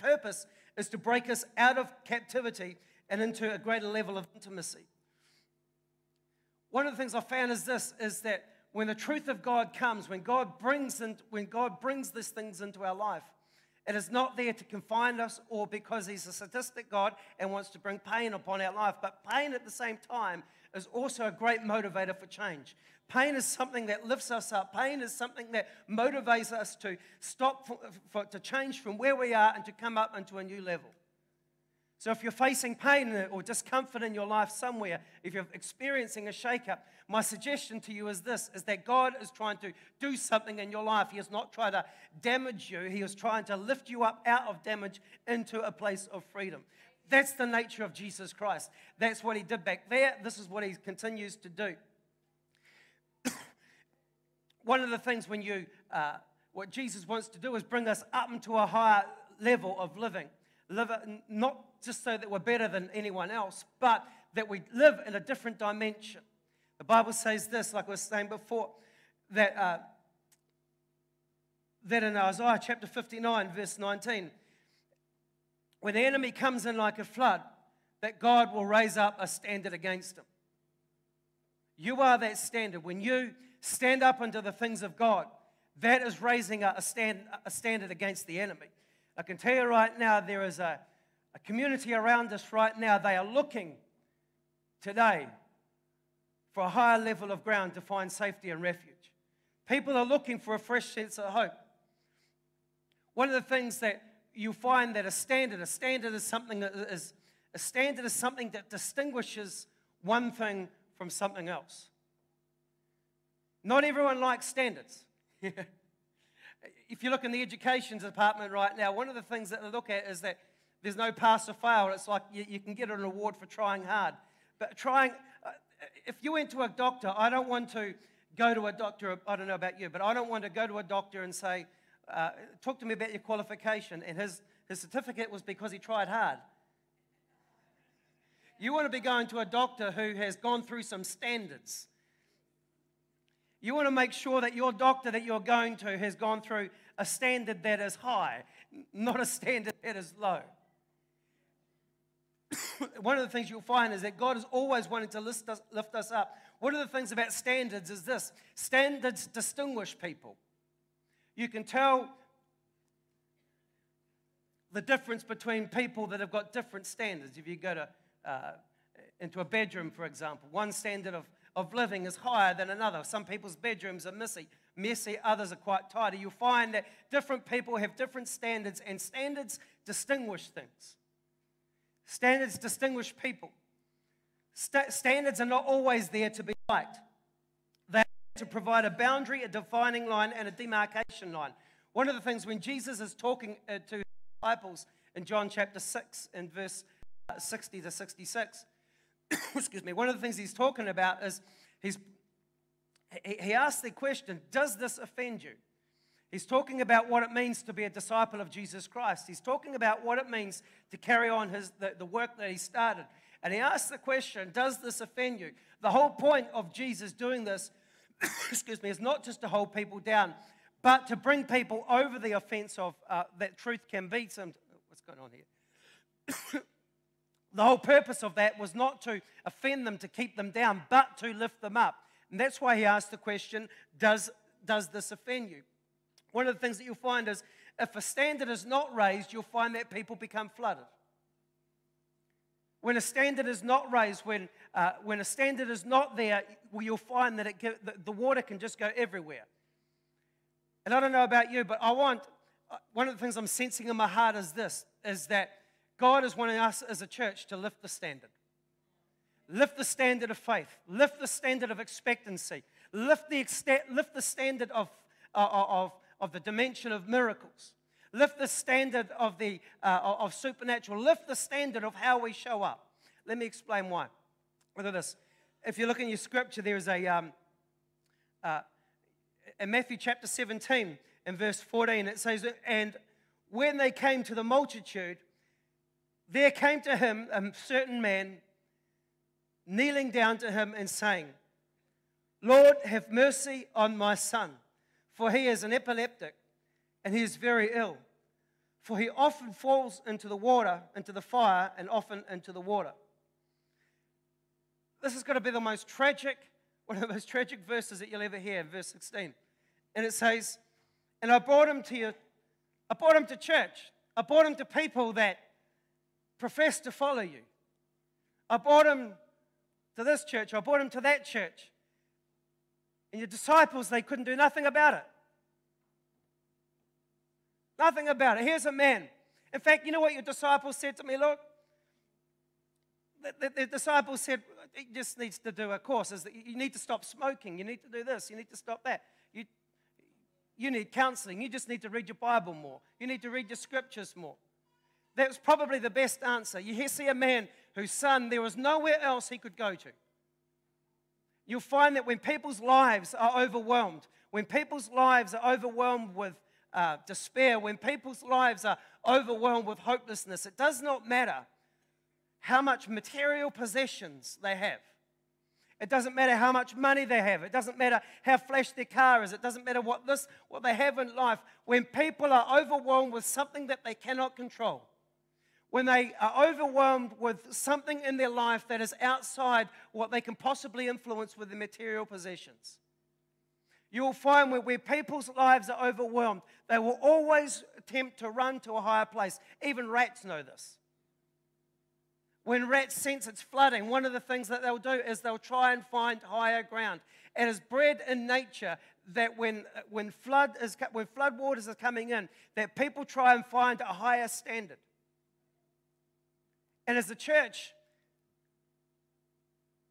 purpose is to break us out of captivity and into a greater level of intimacy. One of the things I found is this is that when the truth of God comes, when God brings in, when God brings these things into our life, it is not there to confine us or because He's a sadistic God and wants to bring pain upon our life. But pain at the same time is also a great motivator for change. Pain is something that lifts us up. Pain is something that motivates us to stop, for, for, to change from where we are and to come up into a new level. So, if you're facing pain or discomfort in your life somewhere, if you're experiencing a shakeup, my suggestion to you is this is that God is trying to do something in your life. He is not trying to damage you, He is trying to lift you up out of damage into a place of freedom. That's the nature of Jesus Christ. That's what He did back there. This is what He continues to do. One of the things when you, uh, what Jesus wants to do is bring us up into a higher level of living. Live, not just so that we're better than anyone else, but that we live in a different dimension. The Bible says this, like I was saying before, that, uh, that in Isaiah chapter 59, verse 19, when the enemy comes in like a flood, that God will raise up a standard against him. You are that standard. When you stand up under the things of God, that is raising a, stand, a standard against the enemy. I can tell you right now, there is a, a community around us right now, they are looking today for a higher level of ground to find safety and refuge. People are looking for a fresh sense of hope. One of the things that you find that a standard, a standard is something that is a standard is something that distinguishes one thing from something else. Not everyone likes standards. if you look in the education department right now, one of the things that they look at is that there's no pass or fail. It's like you, you can get an award for trying hard. But trying, uh, if you went to a doctor, I don't want to go to a doctor, I don't know about you, but I don't want to go to a doctor and say, uh, talk to me about your qualification. And his, his certificate was because he tried hard. You want to be going to a doctor who has gone through some standards. You want to make sure that your doctor that you're going to has gone through a standard that is high, not a standard that is low. one of the things you'll find is that God is always wanting to lift us, lift us up. One of the things about standards is this standards distinguish people. You can tell the difference between people that have got different standards. If you go to, uh, into a bedroom, for example, one standard of, of living is higher than another. Some people's bedrooms are messy, messy, others are quite tidy. You'll find that different people have different standards, and standards distinguish things. Standards distinguish people. St- standards are not always there to be liked. To provide a boundary, a defining line, and a demarcation line. One of the things when Jesus is talking uh, to his disciples in John chapter 6 and verse uh, 60 to 66, excuse me, one of the things he's talking about is he's, he, he asks the question, Does this offend you? He's talking about what it means to be a disciple of Jesus Christ. He's talking about what it means to carry on his, the, the work that he started. And he asks the question Does this offend you? The whole point of Jesus doing this, excuse me, is not just to hold people down, but to bring people over the offense of uh, that truth can be some. What's going on here? the whole purpose of that was not to offend them, to keep them down, but to lift them up. And that's why he asked the question Does, does this offend you? One of the things that you'll find is if a standard is not raised, you'll find that people become flooded. When a standard is not raised, when, uh, when a standard is not there, well, you'll find that the, the water can just go everywhere. And I don't know about you, but I want, uh, one of the things I'm sensing in my heart is this, is that God is wanting us as a church to lift the standard. Lift the standard of faith. Lift the standard of expectancy. Lift the, lift the standard of, uh, of, of the dimension of miracles. Lift the standard of, the, uh, of supernatural. Lift the standard of how we show up. Let me explain why. Look at this. If you look in your scripture, there is a, um, uh, in Matthew chapter 17, in verse 14, it says, And when they came to the multitude, there came to him a certain man kneeling down to him and saying, Lord, have mercy on my son for he is an epileptic and he is very ill. For he often falls into the water, into the fire, and often into the water. This is going to be the most tragic, one of the most tragic verses that you'll ever hear, verse 16. And it says, And I brought him to you, I brought him to church. I brought him to people that profess to follow you. I brought him to this church, I brought him to that church. And your disciples, they couldn't do nothing about it. Nothing about it. Here's a man. In fact, you know what your disciples said to me? Look, the, the, the disciples said, he just needs to do a course. Is that you need to stop smoking. You need to do this. You need to stop that. You, you need counseling. You just need to read your Bible more. You need to read your scriptures more. That was probably the best answer. You see a man whose son, there was nowhere else he could go to. You'll find that when people's lives are overwhelmed, when people's lives are overwhelmed with uh, despair, when people's lives are overwhelmed with hopelessness, it does not matter how much material possessions they have. It doesn't matter how much money they have. It doesn't matter how flash their car is. It doesn't matter what this, what they have in life. When people are overwhelmed with something that they cannot control, when they are overwhelmed with something in their life that is outside what they can possibly influence with their material possessions, you will find where, where people's lives are overwhelmed, they will always attempt to run to a higher place. Even rats know this. When rats sense it's flooding, one of the things that they'll do is they'll try and find higher ground. It is bred in nature that when, when, flood is, when flood waters are coming in, that people try and find a higher standard. And as a church,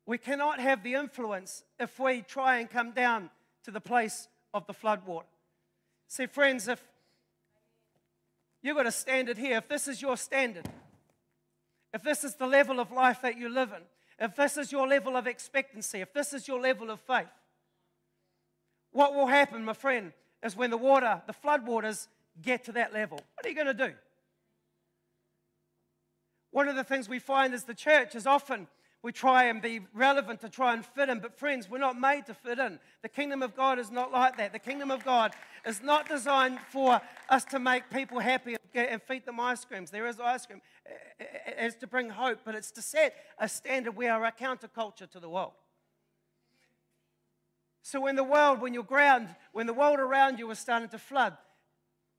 we cannot have the influence if we try and come down to the place of the flood water. See, friends, if you've got a standard here, if this is your standard, if this is the level of life that you live in, if this is your level of expectancy, if this is your level of faith, what will happen, my friend, is when the water, the flood waters, get to that level. What are you going to do? One of the things we find as the church is often we try and be relevant to try and fit in, but friends, we're not made to fit in. The kingdom of God is not like that. The kingdom of God is not designed for us to make people happy and feed them ice creams. There is ice cream. Eh, eh, eh, it's to bring hope, but it's to set a standard. We are a counterculture to the world. So when the world, when your ground, when the world around you is starting to flood,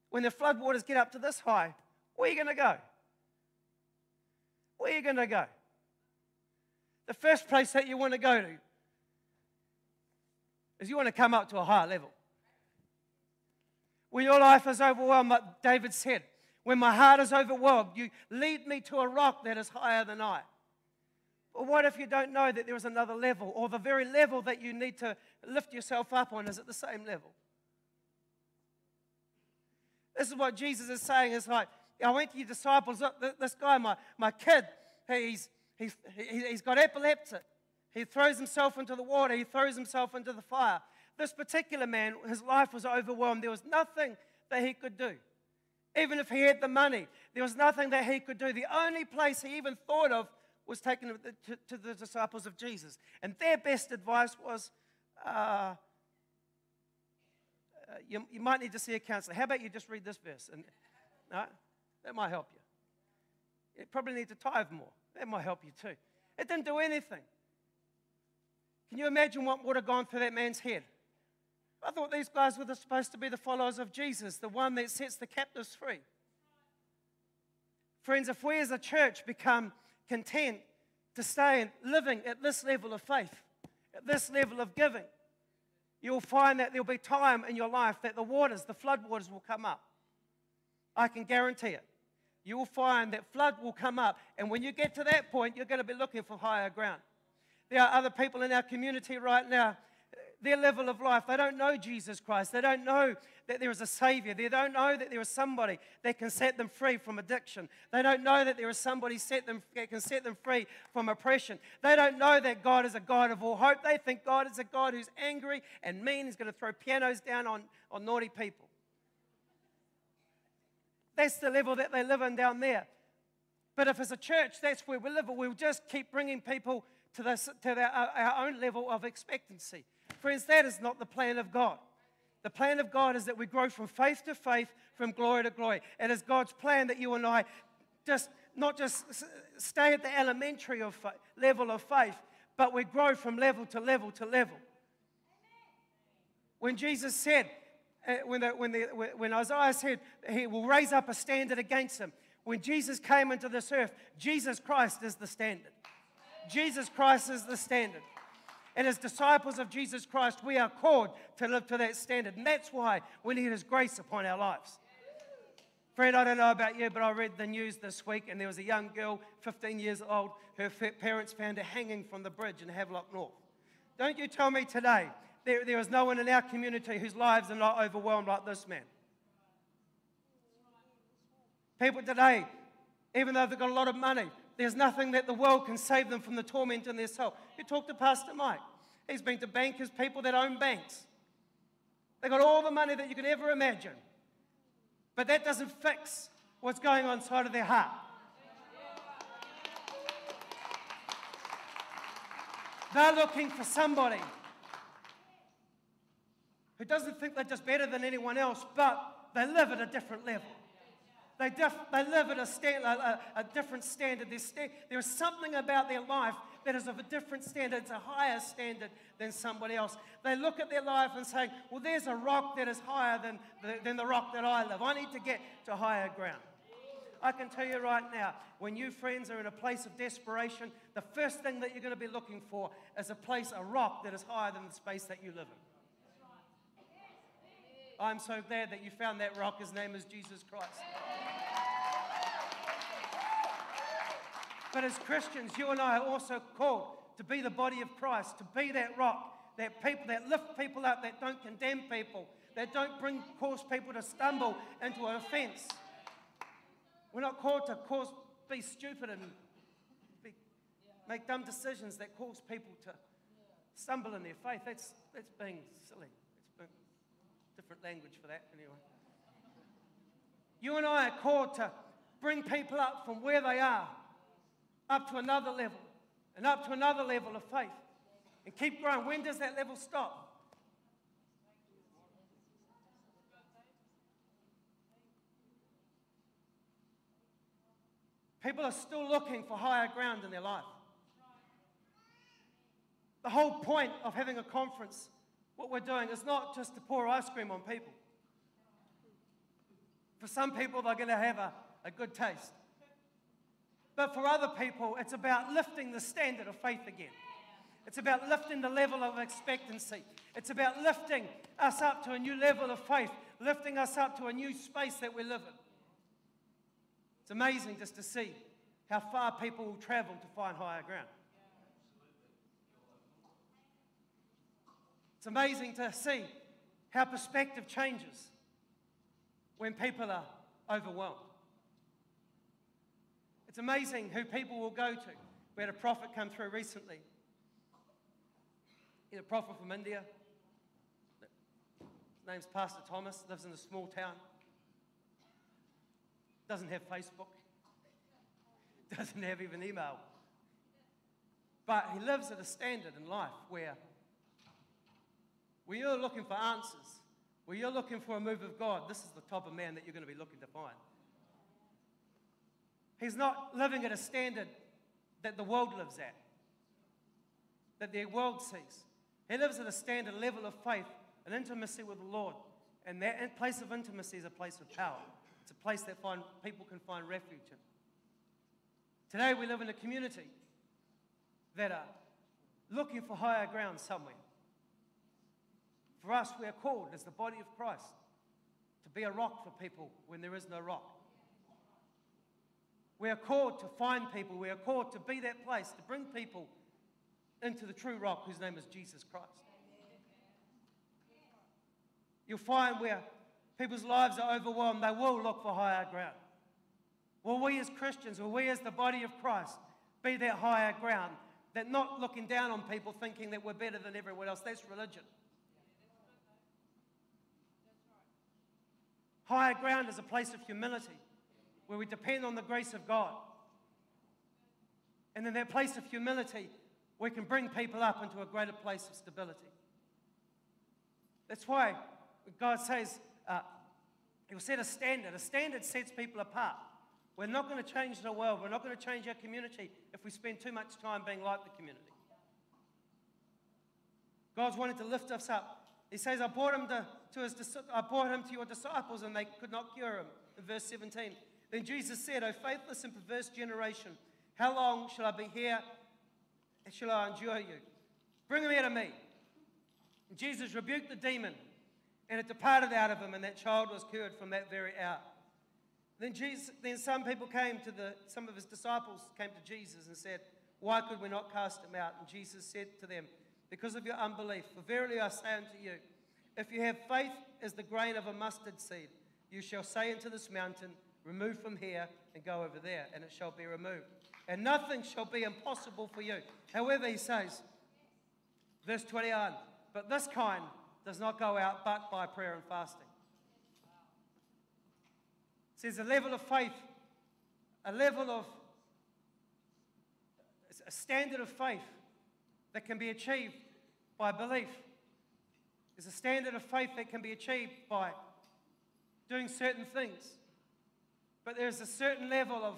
when the flood waters get up to this high, where are you going to go? Where are you going to go? The first place that you want to go to is you want to come up to a higher level. When your life is overwhelmed, like David said, when my heart is overwhelmed, you lead me to a rock that is higher than I. But what if you don't know that there is another level, or the very level that you need to lift yourself up on is at the same level? This is what Jesus is saying. Is like, I went to your disciples, this guy, my, my kid, he's, he's, he's got epilepsy. He throws himself into the water, he throws himself into the fire. This particular man, his life was overwhelmed. There was nothing that he could do. Even if he had the money, there was nothing that he could do. The only place he even thought of was taking to, to the disciples of Jesus. And their best advice was uh, uh, you, you, might need to see a counselor. How about you just read this verse? And uh, that might help you. You probably need to tithe more. That might help you too. It didn't do anything. Can you imagine what would have gone through that man's head? I thought these guys were supposed to be the followers of Jesus, the one that sets the captives free. Friends, if we as a church become content to stay living at this level of faith, at this level of giving, you'll find that there'll be time in your life that the waters, the flood waters, will come up. I can guarantee it. You will find that flood will come up, and when you get to that point, you're going to be looking for higher ground. There are other people in our community right now their level of life. They don't know Jesus Christ. They don't know that there is a Savior. They don't know that there is somebody that can set them free from addiction. They don't know that there is somebody set them, that can set them free from oppression. They don't know that God is a God of all hope. They think God is a God who's angry and mean. He's going to throw pianos down on, on naughty people. That's the level that they live in down there. But if as a church that's where we live, we'll just keep bringing people to, this, to their, our own level of expectancy. Friends, that is not the plan of God. The plan of God is that we grow from faith to faith, from glory to glory. It is God's plan that you and I just not just stay at the elementary of faith, level of faith, but we grow from level to level to level. When Jesus said, Eh, when, the, when, the, when Isaiah said he will raise up a standard against them, when Jesus came into this earth, Jesus Christ is the standard. Jesus Christ is the standard. And as disciples of Jesus Christ, we are called to live to that standard. And that's why we need His grace upon our lives. Fred, I don't know about you, but I read the news this week, and there was a young girl, 15 years old. Her parents found her hanging from the bridge in Havelock North. Don't you tell me today there, there is no one in our community whose lives are not overwhelmed like this man. People today, even though they've got a lot of money, there's nothing that the world can save them from the torment in their soul. You talk to Pastor Mike. He's been to bankers, people that own banks. They've got all the money that you can ever imagine. But that doesn't fix what's going on inside of their heart. They're looking for somebody who doesn't think they're just better than anyone else, but they live at a different level. They, they live at a, stand, a, a different standard. Sta- there is something about their life that is of a different standard. It's a higher standard than somebody else. They look at their life and say, well, there's a rock that is higher than the, than the rock that I live. I need to get to higher ground. I can tell you right now, when you friends are in a place of desperation, the first thing that you're going to be looking for is a place, a rock that is higher than the space that you live in. I'm so glad that you found that rock. His name is Jesus Christ. But as Christians, you and I are also called to be the body of Christ, to be that rock, that people that lift people up, that don't condemn people, that don't bring cause people to stumble into an offense. We're not called to cause be stupid and be, make dumb decisions that cause people to stumble in their faith. That's, that's being silly. Different language for that anyway. You and I are called to bring people up from where they are up to another level and up to another level of faith and keep growing. When does that level stop? People are still looking for higher ground in their life. The whole point of having a conference, what we're doing, is not just to pour ice cream on people. For some people, they're going to have a, a good taste. But for other people, it's about lifting the standard of faith again. It's about lifting the level of expectancy. It's about lifting us up to a new level of faith, lifting us up to a new space that we live in. It's amazing just to see how far people will travel to find higher ground. It's amazing to see how perspective changes when people are overwhelmed. It's amazing who people will go to. We had a prophet come through recently. He's a prophet from India. His name's Pastor Thomas, lives in a small town. Doesn't have Facebook. Doesn't have even email. But he lives at a standard in life where when you're looking for answers, when you're looking for a move of God, this is the type of man that you're going to be looking to find. He's not living at a standard that the world lives at, that the world sees. He lives at a standard level of faith and intimacy with the Lord. And that place of intimacy is a place of power. It's a place that find, people can find refuge in. Today we live in a community that are looking for higher ground somewhere. For us, we are called as the body of Christ to be a rock for people when there is no rock. We are called to find people. We are called to be that place, to bring people into the true rock whose name is Jesus Christ. You'll find where people's lives are overwhelmed, they will look for higher ground. Will we as Christians, will we as the body of Christ be that higher ground? That not looking down on people thinking that we're better than everyone else. That's religion. Higher ground is a place of humility where we depend on the grace of God. And in that place of humility, we can bring people up into a greater place of stability. That's why God says, uh, He'll set a standard. A standard sets people apart. We're not going to change the world. We're not going to change our community if we spend too much time being like the community. God's wanting to lift us up. He says, I brought him to, to his, I brought him to your disciples and they could not cure him. In verse 17. Then Jesus said, O faithless and perverse generation, how long shall I be here? And shall I endure you? Bring him here to me. And Jesus rebuked the demon, and it departed out of him, and that child was cured from that very hour. Then, Jesus, then some people came to the, some of his disciples came to Jesus and said, Why could we not cast him out? And Jesus said to them, Because of your unbelief. For verily I say unto you, if you have faith as the grain of a mustard seed, you shall say unto this mountain, Remove from here and go over there, and it shall be removed. And nothing shall be impossible for you. However, he says, verse 21, but this kind does not go out but by prayer and fasting. It says a level of faith, a level of, a standard of faith that can be achieved by belief. There's a standard of faith that can be achieved by doing certain things. But there's a certain level of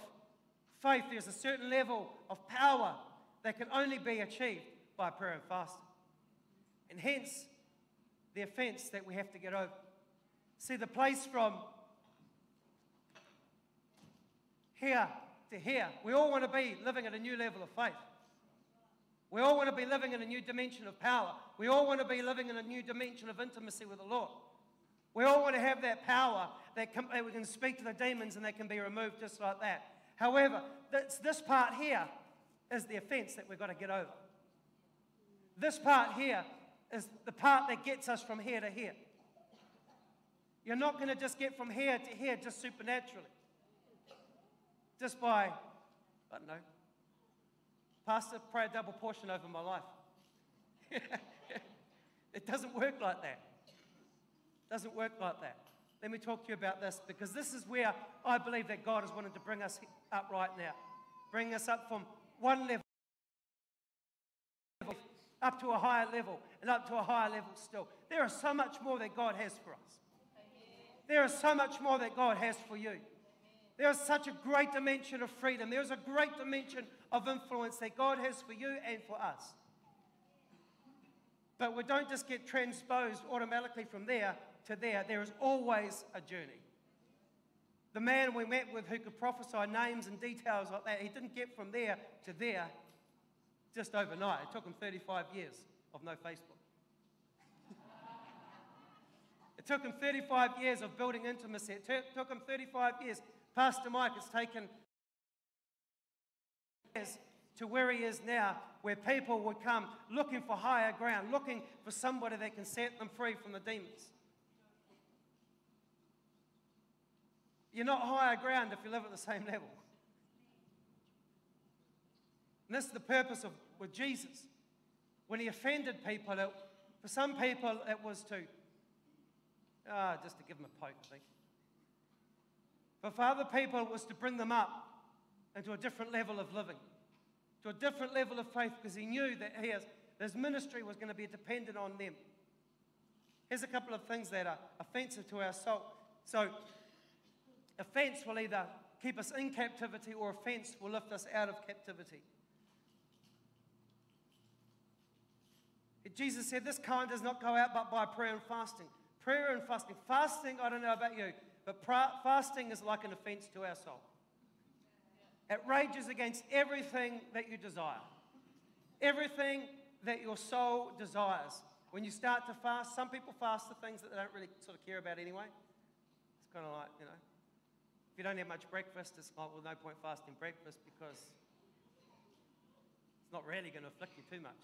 faith, there's a certain level of power that can only be achieved by prayer and fasting. And hence, the offense that we have to get over. See, the place from here to here, we all want to be living at a new level of faith. We all want to be living in a new dimension of power. We all want to be living in a new dimension of intimacy with the Lord. We all want to have that power that, can, that we can speak to the demons and they can be removed just like that. However, this, this part here is the offense that we've got to get over. This part here is the part that gets us from here to here. You're not going to just get from here to here just supernaturally. Just by, I don't know, Pastor, pray a double portion over my life. it doesn't work like that. It Doesn't work like that. Let me talk to you about this because this is where I believe that God is wanting to bring us up right now. Bring us up from one level up to a higher level and up to a higher level still. There is so much more that God has for us. There is so much more that God has for you. There is such a great dimension of freedom. There is a great dimension of influence that God has for you and for us. But we don't just get transposed automatically from there to there, there is always a journey. The man we met with who could prophesy names and details like that, he didn't get from there to there just overnight. It took him 35 years of no Facebook. it took him 35 years of building intimacy. It took him 35 years. Pastor Mike, it's taken years to where he is now, where people would come looking for higher ground, looking for somebody that can set them free from the demons. You're not higher ground if you live at the same level. And this is the purpose of with Jesus. When he offended people, it, for some people it was to, ah, just to give them a poke, I think. But for other people it was to bring them up into a different level of living, to a different level of faith, because he knew that has, his ministry was going to be dependent on them. Here's a couple of things that are offensive to our soul. So, Offense will either keep us in captivity or offense will lift us out of captivity. Jesus said, This kind does not go out but by prayer and fasting. Prayer and fasting. Fasting, I don't know about you, but pra- fasting is like an offense to our soul. It rages against everything that you desire, everything that your soul desires. When you start to fast, some people fast the things that they don't really sort of care about anyway. It's kind of like, you know, if you don't have much breakfast, it's like, well, no point fasting breakfast because it's not really going to afflict you too much.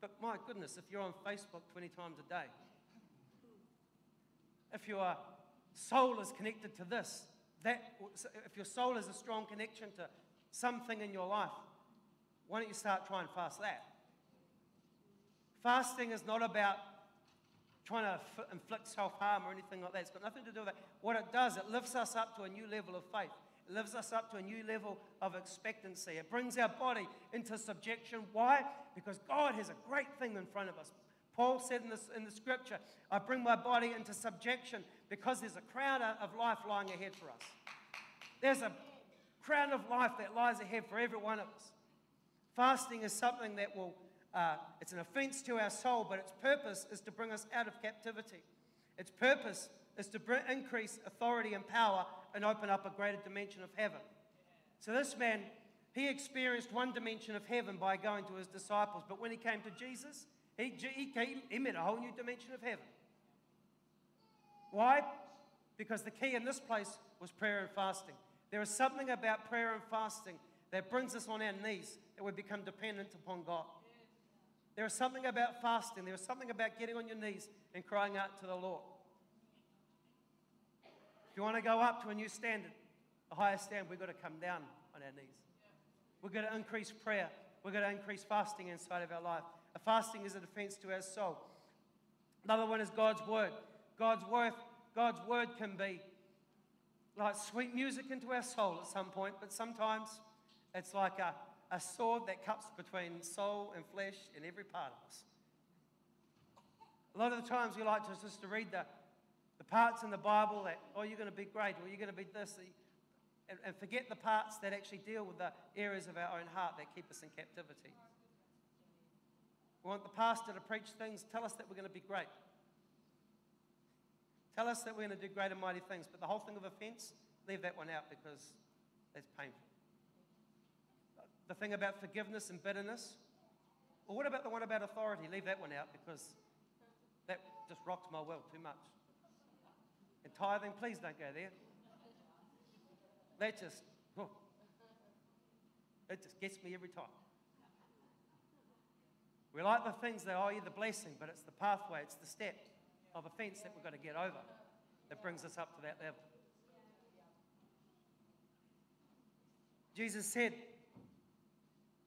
But my goodness, if you're on Facebook 20 times a day, if your soul is connected to this, that, if your soul has a strong connection to something in your life, why don't you start trying to fast that? Fasting is not about trying to inflict self harm or anything like that. It's got nothing to do with that. What it does, it lifts us up to a new level of faith. It lifts us up to a new level of expectancy. It brings our body into subjection. Why? Because God has a great thing in front of us. Paul said in, in the scripture, I bring my body into subjection because there's a crown of life lying ahead for us. There's a crown of life that lies ahead for every one of us. Fasting is something that will, uh, it's an offense to our soul, but its purpose is to bring us out of captivity. Its purpose is to bring, increase authority and power and open up a greater dimension of heaven. So this man, he experienced one dimension of heaven by going to his disciples, but when he came to Jesus, he, he, came, he met a whole new dimension of heaven. Why? Because the key in this place was prayer and fasting. There is something about prayer and fasting that brings us on our knees that we become dependent upon God. There is something about fasting, there is something about getting on your knees and crying out to the Lord. If you want to go up to a new standard, a higher standard, we've got to come down on our knees. We've got to increase prayer. We've got to increase fasting inside of our life. Fasting is a defense to our soul. Another one is God's word. God's word, God's word can be like sweet music into our soul at some point, but sometimes it's like a, a sword that cuts between soul and flesh in every part of us. A lot of the times we like to just to read the, the parts in the Bible that, oh, you're going to be great, or you're going to be this, and, and forget the parts that actually deal with the areas of our own heart that keep us in captivity. We want the pastor to preach things, tell us that we're going to be great. Tell us that we're going to do great and mighty things, but the whole thing of offense, leave that one out because that's painful. The thing about forgiveness and bitterness, or what about the one about authority? Leave that one out because that just rocks my world too much. And tithing, please don't go there. That just, oh, it just gets me every time. We like the things that are the blessing, but it's the pathway, it's the step of offense that we've got to get over that brings us up to that level. Jesus said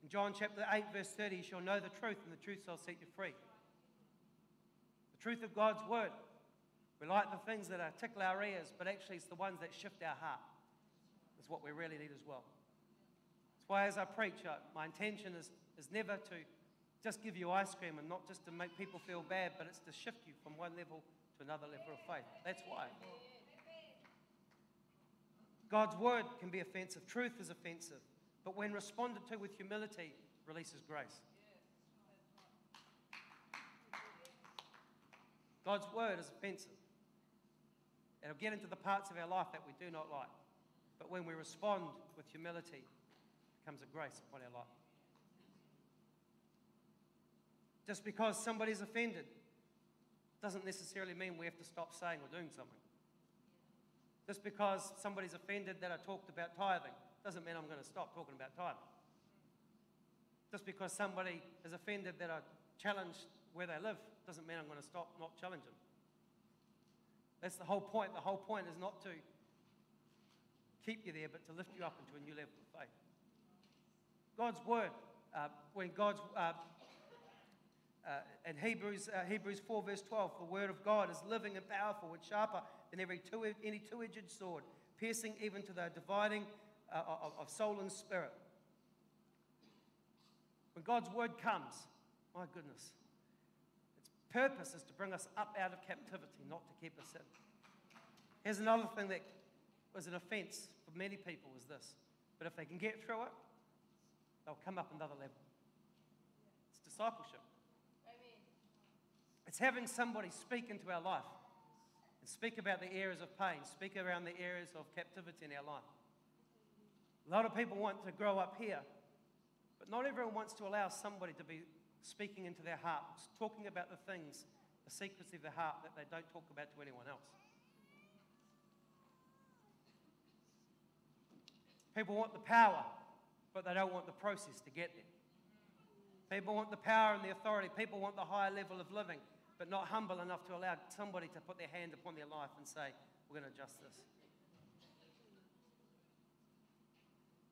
in John chapter 8, verse 30, You shall know the truth, and the truth shall set you free. The truth of God's word. We like the things that are tickle our ears, but actually it's the ones that shift our heart. Is what we really need as well. That's why, as I preach, uh, my intention is, is never to just give you ice cream and not just to make people feel bad, but it's to shift you from one level to another level of faith. That's why. God's word can be offensive, truth is offensive, but when responded to with humility, releases grace. God's word is offensive. It'll get into the parts of our life that we do not like. But when we respond with humility, it becomes a grace upon our life. Just because somebody's offended doesn't necessarily mean we have to stop saying or doing something. Just because somebody's offended that I talked about tithing doesn't mean I'm going to stop talking about tithing. Just because somebody is offended that I challenged where they live doesn't mean I'm going to stop not challenging. Them. That's the whole point. The whole point is not to keep you there, but to lift you up into a new level of faith. God's word, uh, when God's uh, uh, in Hebrews, uh, Hebrews 4, verse 12, the word of God is living and powerful and sharper than every two, any two edged sword, piercing even to the dividing uh, of, of soul and spirit. When God's word comes, my goodness, its purpose is to bring us up out of captivity, not to keep us in. Here's another thing that was an offense for many people is this. But if they can get through it, they'll come up another level. It's discipleship. It's having somebody speak into our life and speak about the areas of pain, speak around the areas of captivity in our life. A lot of people want to grow up here, but not everyone wants to allow somebody to be speaking into their heart, talking about the things, the secrets of their heart that they don't talk about to anyone else. People want the power, but they don't want the process to get there. People want the power and the authority. People want the higher level of living but not humble enough to allow somebody to put their hand upon their life and say, We're going to adjust this.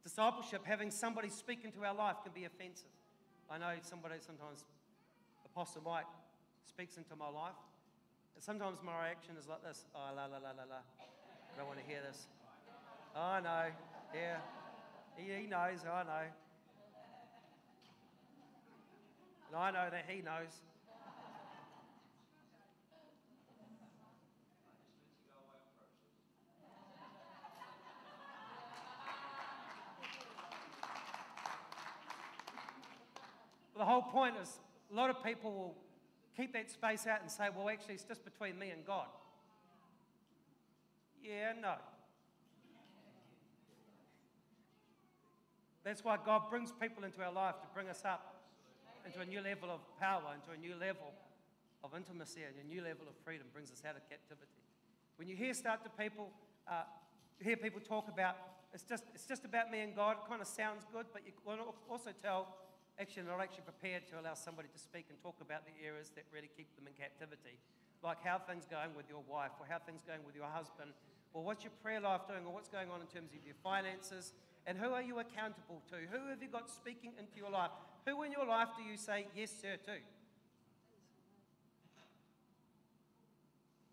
Discipleship, having somebody speak into our life, can be offensive. I know somebody, sometimes Apostle Mike speaks into my life, and sometimes my reaction is like this Oh, la, la, la, la, la. I don't want to hear this. I know. Yeah. He, he knows. I know. And I know that he knows. The whole point is a lot of people will keep that space out and say, well, actually, it's just between me and God. Yeah, no. That's why God brings people into our life to bring us up into a new level of power, into a new level of intimacy, and a new level of freedom brings us out of captivity. When you hear start to people, uh, hear people talk about it's just, it's just about me and God, it kind of sounds good, but you can also tell actually not actually prepared to allow somebody to speak and talk about the areas that really keep them in captivity. Like how things going with your wife, or how things going with your husband, or what's your prayer life doing, or what's going on in terms of your finances, and who are you accountable to? Who have you got speaking into your life? Who in your life do you say yes, sir, to?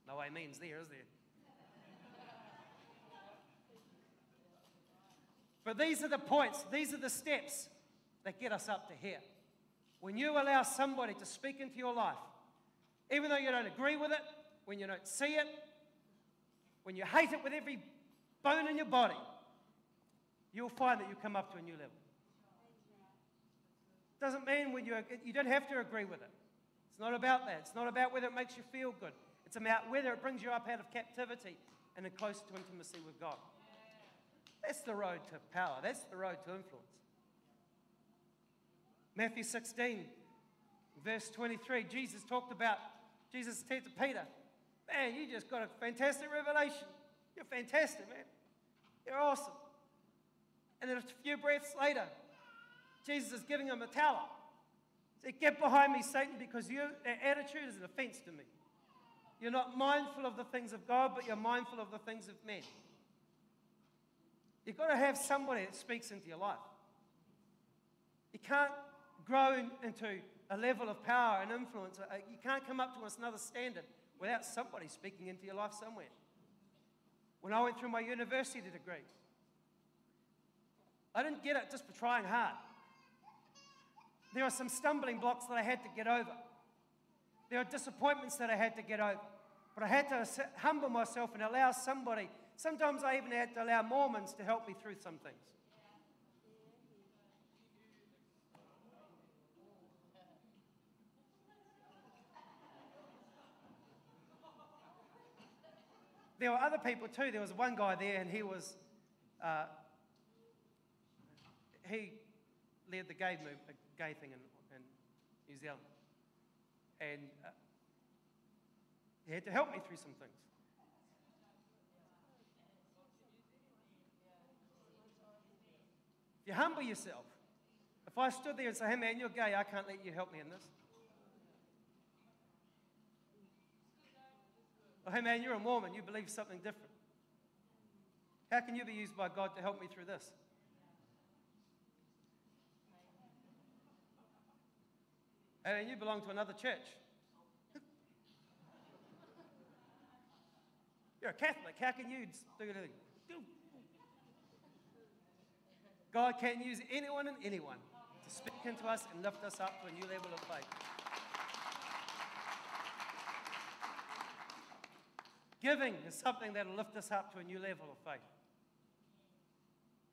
No amens there, is there? But these are the points, these are the steps that get us up to here. When you allow somebody to speak into your life, even though you don't agree with it, when you don't see it, when you hate it with every bone in your body, you'll find that you come up to a new level. Doesn't mean when you you don't have to agree with it. It's not about that. It's not about whether it makes you feel good. It's about whether it brings you up out of captivity and in close to intimacy with God. That's the road to power. That's the road to influence. Matthew 16, verse 23, Jesus talked about, Jesus said to Peter, Man, you just got a fantastic revelation. You're fantastic, man. You're awesome. And then a few breaths later, Jesus is giving him a talent. He said, Get behind me, Satan, because your attitude is an offense to me. You're not mindful of the things of God, but you're mindful of the things of men. You've got to have somebody that speaks into your life. You can't grow into a level of power and influence. Uh, you can't come up to another standard without somebody speaking into your life somewhere. When I went through my university degree, I didn't get it just for trying hard. There are some stumbling blocks that I had to get over. There are disappointments that I had to get over. But I had to humble myself and allow somebody Sometimes I even had to allow Mormons to help me through some things. There were other people too. There was one guy there, and he was, uh, he led the gay, move, gay thing in, in New Zealand. And uh, he had to help me through some things. If you humble yourself, if I stood there and said, hey man, you're gay, I can't let you help me in this. Or hey man, you're a Mormon, you believe something different. How can you be used by God to help me through this? And you belong to another church. You're a Catholic. How can you do anything? God can use anyone and anyone to speak into us and lift us up to a new level of faith. Giving is something that will lift us up to a new level of faith.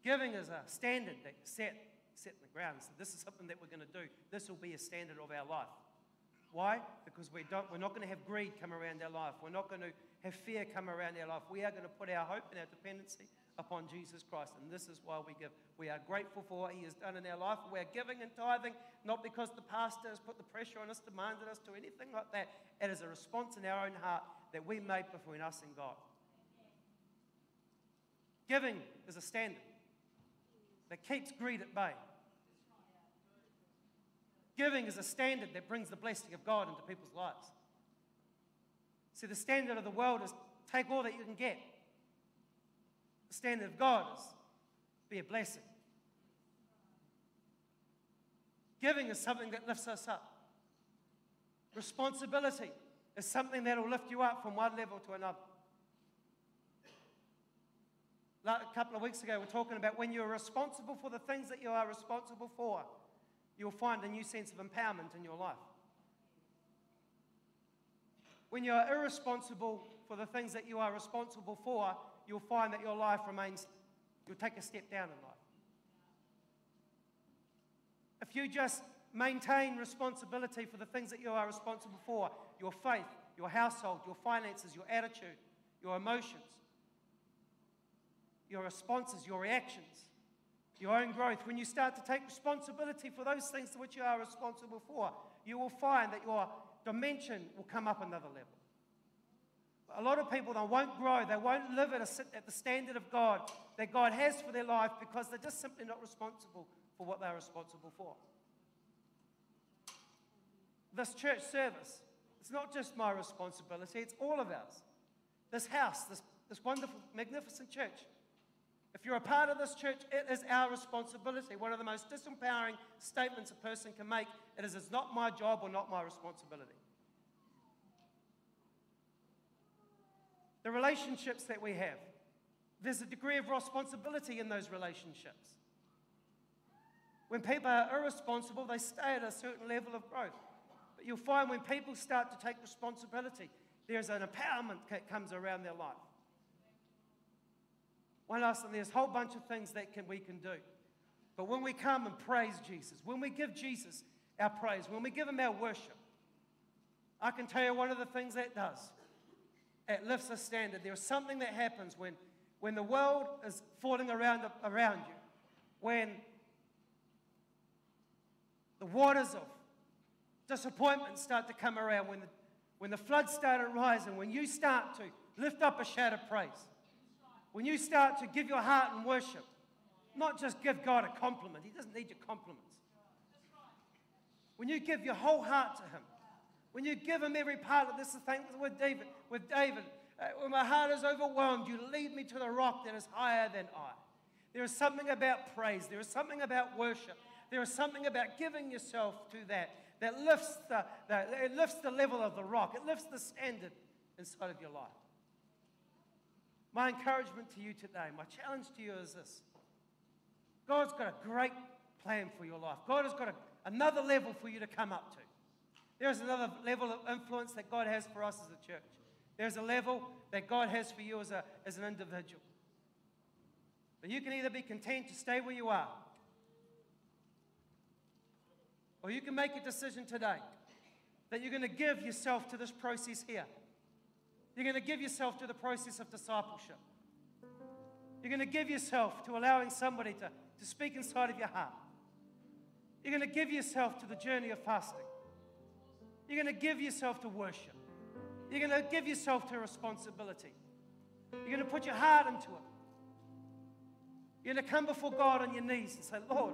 Giving is a standard that set, set in the ground. So this is something that we're going to do. This will be a standard of our life. Why? Because we don't, we're not going to have greed come around our life. We're not going to have fear come around our life. We are going to put our hope and our dependency upon Jesus Christ. And this is why we give. We are grateful for what He has done in our life. We are giving and tithing, not because the pastor has put the pressure on us, demanded us to anything like that. It is a response in our own heart that we make between us and God. Giving is a standard that keeps greed at bay. Giving is a standard that brings the blessing of God into people's lives. See, the standard of the world is take all that you can get the standard of God is be a blessing. Giving is something that lifts us up. Responsibility is something that will lift you up from one level to another. Like a couple of weeks ago, we are talking about when you're responsible for the things that you are responsible for, you'll find a new sense of empowerment in your life. When you are irresponsible for the things that you are responsible for, you'll find that your life remains, you'll take a step down in life. If you just maintain responsibility for the things that you are responsible for your faith, your household, your finances, your attitude, your emotions, your responses, your reactions, your own growth. When you start to take responsibility for those things to which you are responsible for, you will find that your dimension will come up another level. A lot of people they won't grow, they won't live at, a, at the standard of God that God has for their life because they're just simply not responsible for what they're responsible for. This church service, it's not just my responsibility, it's all of ours. This house, this, this wonderful, magnificent church. If you're a part of this church, it is our responsibility. One of the most disempowering statements a person can make it is, it's not my job or not my responsibility. The relationships that we have, there's a degree of responsibility in those relationships. When people are irresponsible, they stay at a certain level of growth. But you'll find when people start to take responsibility, there's an empowerment that comes around their life. One last thing, there's a whole bunch of things that can, we can do. But when we come and praise Jesus, when we give Jesus our praise, when we give him our worship, I can tell you one of the things that does. It lifts a standard. There's something that happens when, when the world is falling around, around you, when the waters of disappointment start to come around, when the, when the floods start rising, when you start to lift up a shout of praise, when you start to give your heart and worship, not just give God a compliment, He doesn't need your compliments. When you give your whole heart to Him, when you give Him every part of this, thing with David, with David, uh, when my heart is overwhelmed, you lead me to the rock that is higher than I. There is something about praise. There is something about worship. There is something about giving yourself to that that lifts the, it lifts the level of the rock. It lifts the standard inside of your life. My encouragement to you today, my challenge to you is this God's got a great plan for your life. God has got a, another level for you to come up to. There's another level of influence that God has for us as a church. There's a level that God has for you as, a, as an individual. But you can either be content to stay where you are, or you can make a decision today that you're going to give yourself to this process here. You're going to give yourself to the process of discipleship. You're going to give yourself to allowing somebody to, to speak inside of your heart. You're going to give yourself to the journey of fasting. You're going to give yourself to worship. You're going to give yourself to responsibility. You're going to put your heart into it. You're going to come before God on your knees and say, Lord,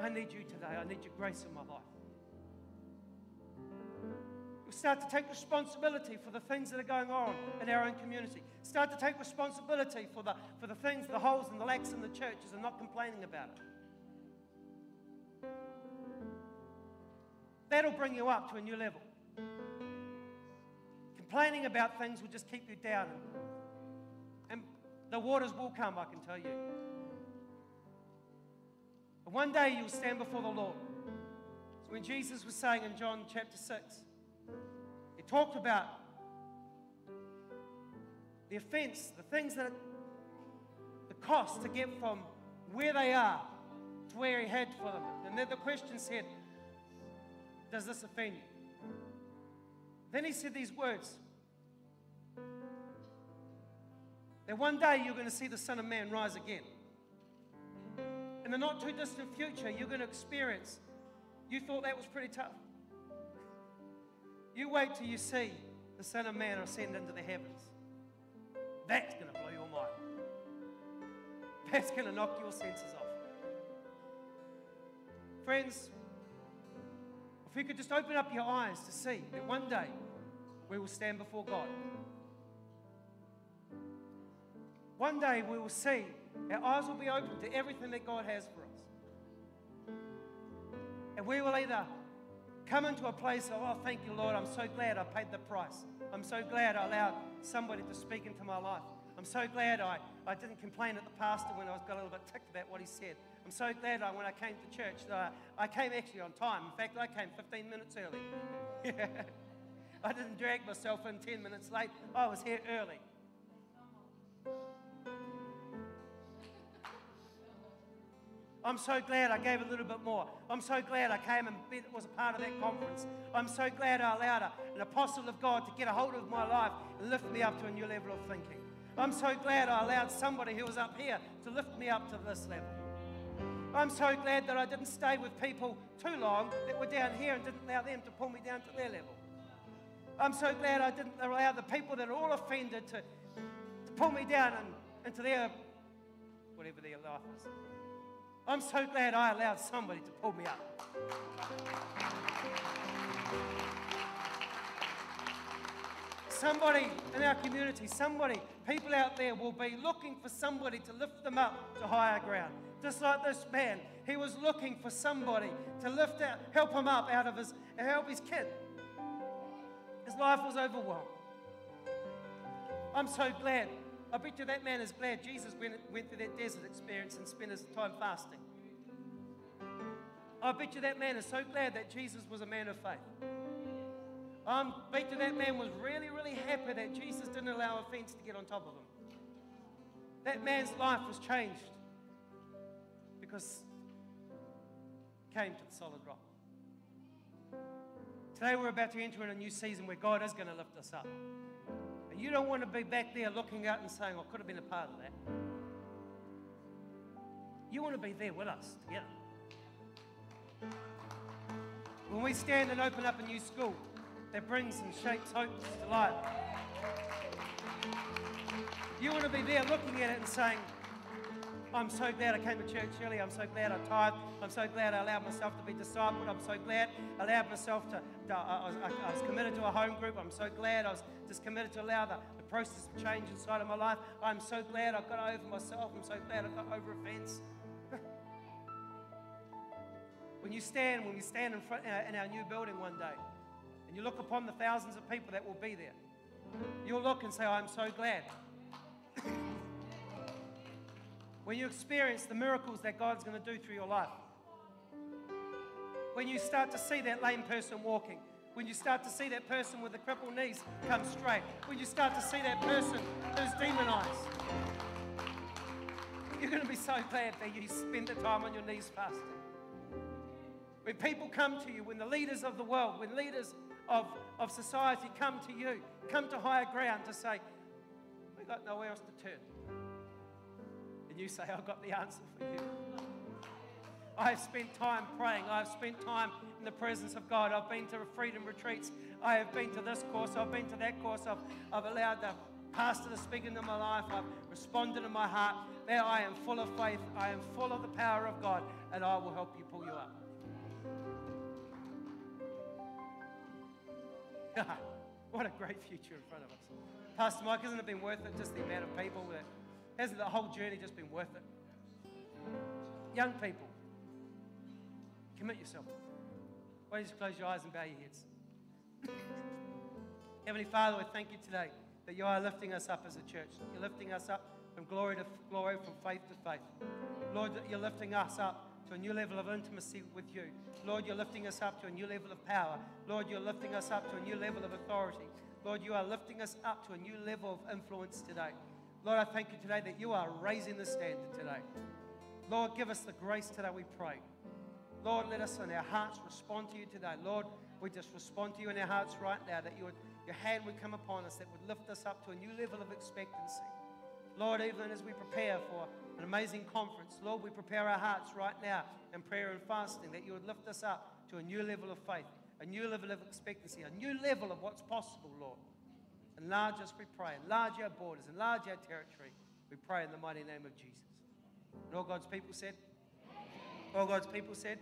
I need you today. I need your grace in my life start to take responsibility for the things that are going on in our own community. Start to take responsibility for the, for the things, the holes and the lacks in the churches and not complaining about it. That'll bring you up to a new level. Complaining about things will just keep you down. And the waters will come, I can tell you. One day you'll stand before the Lord. So when Jesus was saying in John chapter 6, he talked about the offense, the things that, the cost to get from where they are to where he had for them. And then the question said, Does this offend you? Then he said these words that one day you're going to see the Son of Man rise again. In the not too distant future, you're going to experience. You thought that was pretty tough. You wait till you see the Son of Man ascend into the heavens. That's going to blow your mind. That's going to knock your senses off. Friends, if we could just open up your eyes to see that one day we will stand before God. One day we will see, our eyes will be open to everything that God has for us. And we will either come into a place of, oh, thank you, Lord. I'm so glad I paid the price. I'm so glad I allowed somebody to speak into my life. I'm so glad I, I didn't complain at the pastor when I was got a little bit ticked about what he said. I'm so glad I, when I came to church, that I, I came actually on time. In fact, I came 15 minutes early. I didn't drag myself in 10 minutes late. I was here early. I'm so glad I gave a little bit more. I'm so glad I came and was a part of that conference. I'm so glad I allowed an apostle of God to get a hold of my life and lift me up to a new level of thinking. I'm so glad I allowed somebody who was up here to lift me up to this level. I'm so glad that I didn't stay with people too long that were down here and didn't allow them to pull me down to their level. I'm so glad I didn't allow the people that are all offended to, to pull me down and, into their, whatever their life is. I'm so glad I allowed somebody to pull me up. Somebody in our community, somebody, people out there will be looking for somebody to lift them up to higher ground. Just like this man, he was looking for somebody to lift out, help him up out of his, help his kid. His life was overwhelmed. I'm so glad. I bet you that man is glad Jesus went, went through that desert experience and spent his time fasting. I bet you that man is so glad that Jesus was a man of faith. I bet you that man was really, really happy that Jesus didn't allow offense to get on top of him. That man's life was changed because came to the solid rock. Today we're about to enter in a new season where God is going to lift us up. And you don't want to be back there looking out and saying, I could have been a part of that. You want to be there with us together. When we stand and open up a new school that brings and shapes hopes to life, you want to be there looking at it and saying, I'm so glad I came to church early. I'm so glad I tithed. I'm so glad I allowed myself to be discipled. I'm so glad I allowed myself to, to I, was, I, was, committed to a home group. I'm so glad I was just committed to allow the, the process of change inside of my life. I'm so glad I got over myself. I'm so glad I got over offense. when you stand, when we stand in front in our, in our new building one day, and you look upon the thousands of people that will be there, you'll look and say, I'm so glad when you experience the miracles that God's going to do through your life, when you start to see that lame person walking, when you start to see that person with the crippled knees come straight, when you start to see that person who's demonized, you're going to be so glad that you spend the time on your knees fasting. When people come to you, when the leaders of the world, when leaders of, of society come to you, come to higher ground to say, we've got nowhere else to turn and you say, I've got the answer for you. I have spent time praying. I have spent time in the presence of God. I've been to freedom retreats. I have been to this course. I've been to that course. I've, I've allowed the pastor to speak into my life. I've responded in my heart. Now I am full of faith. I am full of the power of God, and I will help you pull you up. what a great future in front of us. Pastor Mike, hasn't it been worth it just the amount of people that Hasn't the whole journey just been worth it? Young people, commit yourself. Why don't you just close your eyes and bow your heads? Heavenly Father, we thank you today that you are lifting us up as a church. You're lifting us up from glory to glory, from faith to faith. Lord, that you're lifting us up to a new level of intimacy with you. Lord, you're lifting us up to a new level of power. Lord, you're lifting us up to a new level of authority. Lord, you are lifting us up to a new level of influence today. Lord, I thank you today that you are raising the standard today. Lord, give us the grace today, we pray. Lord, let us in our hearts respond to you today. Lord, we just respond to you in our hearts right now that you would, your hand would come upon us, that would lift us up to a new level of expectancy. Lord, even as we prepare for an amazing conference, Lord, we prepare our hearts right now in prayer and fasting, that you would lift us up to a new level of faith, a new level of expectancy, a new level of what's possible, Lord. Enlarge us, we pray. Enlarge our borders, enlarge our territory. We pray in the mighty name of Jesus. And all God's people said? All God's people said?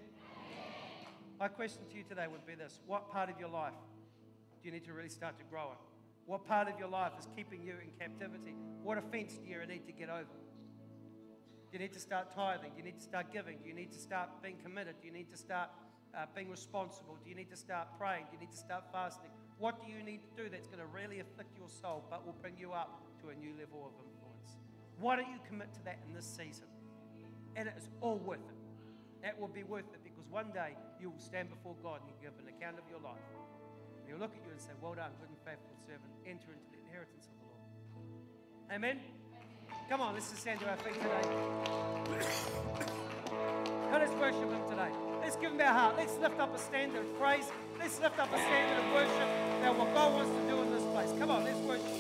My question to you today would be this What part of your life do you need to really start to grow in? What part of your life is keeping you in captivity? What offense do you need to get over? Do you need to start tithing? Do you need to start giving? Do you need to start being committed? Do you need to start uh, being responsible? Do you need to start praying? Do you need to start fasting? What do you need to do that's going to really afflict your soul but will bring you up to a new level of influence? Why don't you commit to that in this season? And it is all worth it. That will be worth it because one day you will stand before God and you give an account of your life. And he'll look at you and say, Well done, good and faithful servant. Enter into the inheritance of the Lord. Amen? Come on, let's just stand to our feet today. Let's worship Him today. Let's give Him our heart. Let's lift up a standard of praise. Let's lift up a standard of worship about what God wants to do in this place. Come on, let's worship.